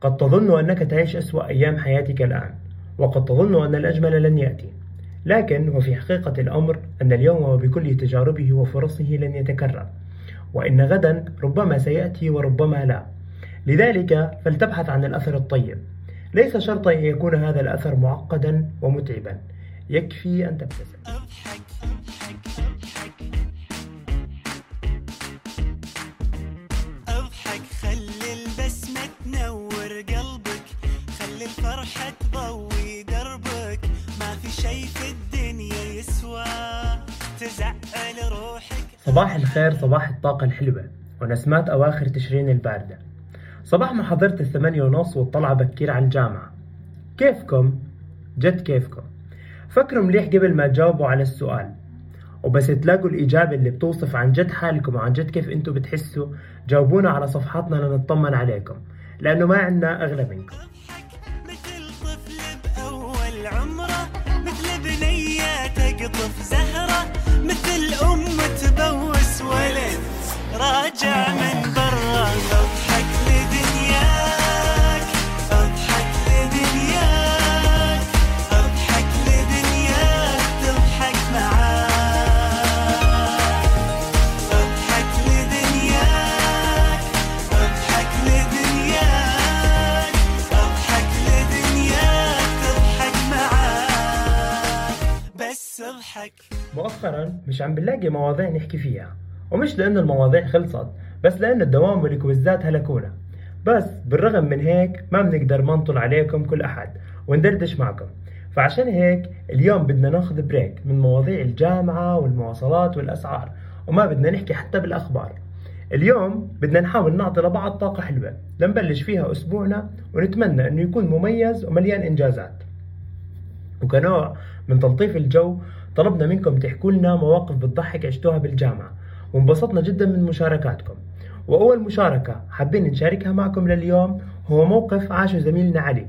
قد تظن أنك تعيش أسوأ أيام حياتك الآن وقد تظن أن الأجمل لن يأتي. لكن وفي حقيقة الأمر أن اليوم وبكل تجاربه وفرصه لن يتكرر. وإن غدا ربما سيأتي وربما لا. لذلك فلتبحث عن الأثر الطيب. ليس شرطا أن يكون هذا الأثر معقدا ومتعبا. يكفي أن تبتسم. صباح الخير صباح الطاقة الحلوة. ونسمات أواخر تشرين الباردة. صباح ما حضرت الثمانية ونص والطلعة بكير على الجامعة. كيفكم؟ جد كيفكم؟ فكروا مليح قبل ما تجاوبوا على السؤال. وبس تلاقوا الإجابة اللي بتوصف عن جد حالكم وعن جد كيف أنتوا بتحسوا. جاوبونا على صفحاتنا لنطمن عليكم لأنه ما عندنا أغلى منكم. بس اضحك مؤخرا مش عم بنلاقي مواضيع نحكي فيها ومش لأنه المواضيع خلصت بس لأنه الدوام والكويزات هلكونا. بس بالرغم من هيك ما بنقدر ما نطل عليكم كل أحد وندردش معكم. فعشان هيك اليوم بدنا ناخذ بريك من مواضيع الجامعة والمواصلات والأسعار وما بدنا نحكي حتى بالأخبار. اليوم بدنا نحاول نعطي لبعض طاقة حلوة لنبلش فيها أسبوعنا ونتمنى أنه يكون مميز ومليان إنجازات. وكنوع من تلطيف الجو طلبنا منكم تحكوا لنا مواقف بتضحك عشتوها بالجامعة. وانبسطنا جدا من مشاركاتكم. وأول مشاركة حابين نشاركها معكم لليوم هو موقف عاشه زميلنا علي.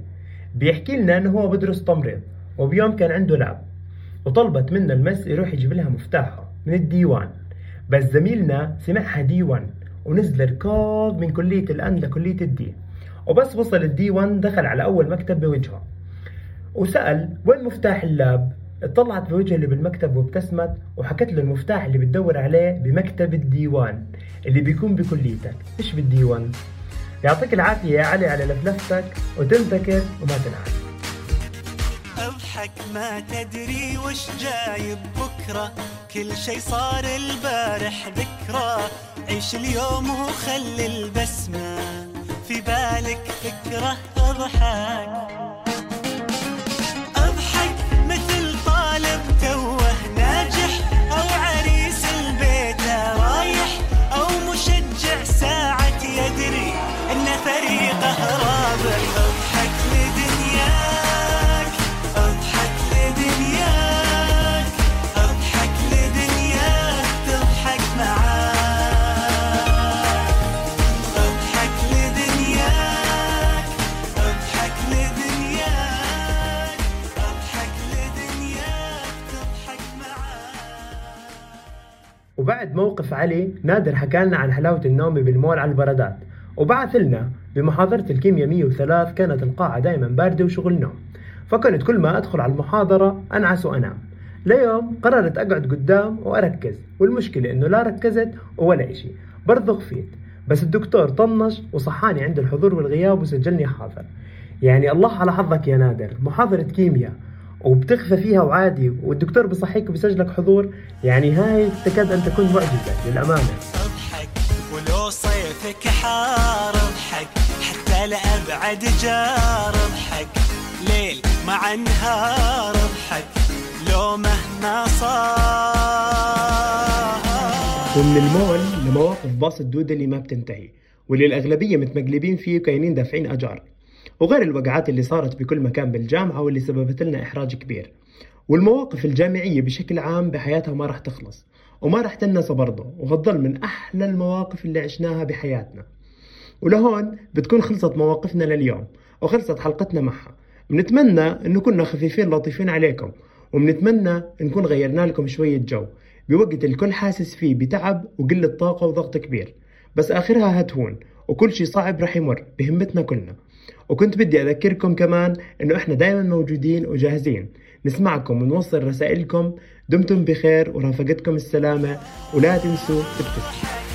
بيحكي لنا أنه هو بدرس تمريض وبيوم كان عنده لاب. وطلبت منه المس يروح يجيب لها مفتاحها من الديوان. بس زميلنا سمعها ديوان ونزل ركض من كلية الأن لكلية الدي. وبس وصل الدي 1 دخل على أول مكتب بوجهه. وسأل وين مفتاح اللاب؟ اطلعت بوجه اللي بالمكتب وابتسمت وحكت له المفتاح اللي بتدور عليه بمكتب الديوان اللي بيكون بكليتك. إيش بالديوان؟ يعطيك العافية يا علي على لفلفتك وتنتكر وما تنعاد. أضحك ما تدري وش جايب بكرة. كل شي صار البارح ذكرى. عيش اليوم وخلي البسمة. في بالك فكرة أضحك. وبعد موقف علي نادر حكى لنا عن حلاوة النوم بالمول على البردات. وبعث لنا بمحاضرة الكيمياء 103 كانت القاعة دائما باردة وشغل نوم. فكنت كل ما أدخل على المحاضرة أنعس وأنام. ليوم قررت أقعد قدام وأركز والمشكلة إنه لا ركزت ولا إشي. برضه خفيت. بس الدكتور طنش وصحاني عند الحضور والغياب وسجلني حاضر. يعني الله على حظك يا نادر. محاضرة كيمياء. وبتخفى فيها وعادي والدكتور بصحيك وبيسجلك حضور. يعني هاي تكاد أن تكون معجزة للأمانة. أضحك ولو صيفك حار أضحك حتى لأبعد جار. أضحك ليل مع نهار أضحك لو مهما صار. ومن المول لمواقف باص الدودة اللي ما بتنتهي واللي الأغلبية متمقلبين فيه وكاينين دافعين أجار. وغير الوقعات اللي صارت بكل مكان بالجامعة واللي سببت لنا إحراج كبير. والمواقف الجامعية بشكل عام بحياتها ما راح تخلص وما راح تنسى برضه وهتضل من أحلى المواقف اللي عشناها بحياتنا. ولهون بتكون خلصت مواقفنا لليوم وخلصت حلقتنا معها. بنتمنى إنه كنا خفيفين لطيفين عليكم وبنتمنى نكون غيرنا لكم شوية جو بوقت الكل حاسس فيه بتعب وقلة طاقة وضغط كبير. بس آخرها هتهون وكل شي صعب رح يمر بهمتنا كلنا. وكنت بدي أذكركم كمان إنه إحنا دايما موجودين وجاهزين. نسمعكم ونوصل رسائلكم. دمتم بخير ورافقتكم السلامة. ولا تنسوا تبتسموا.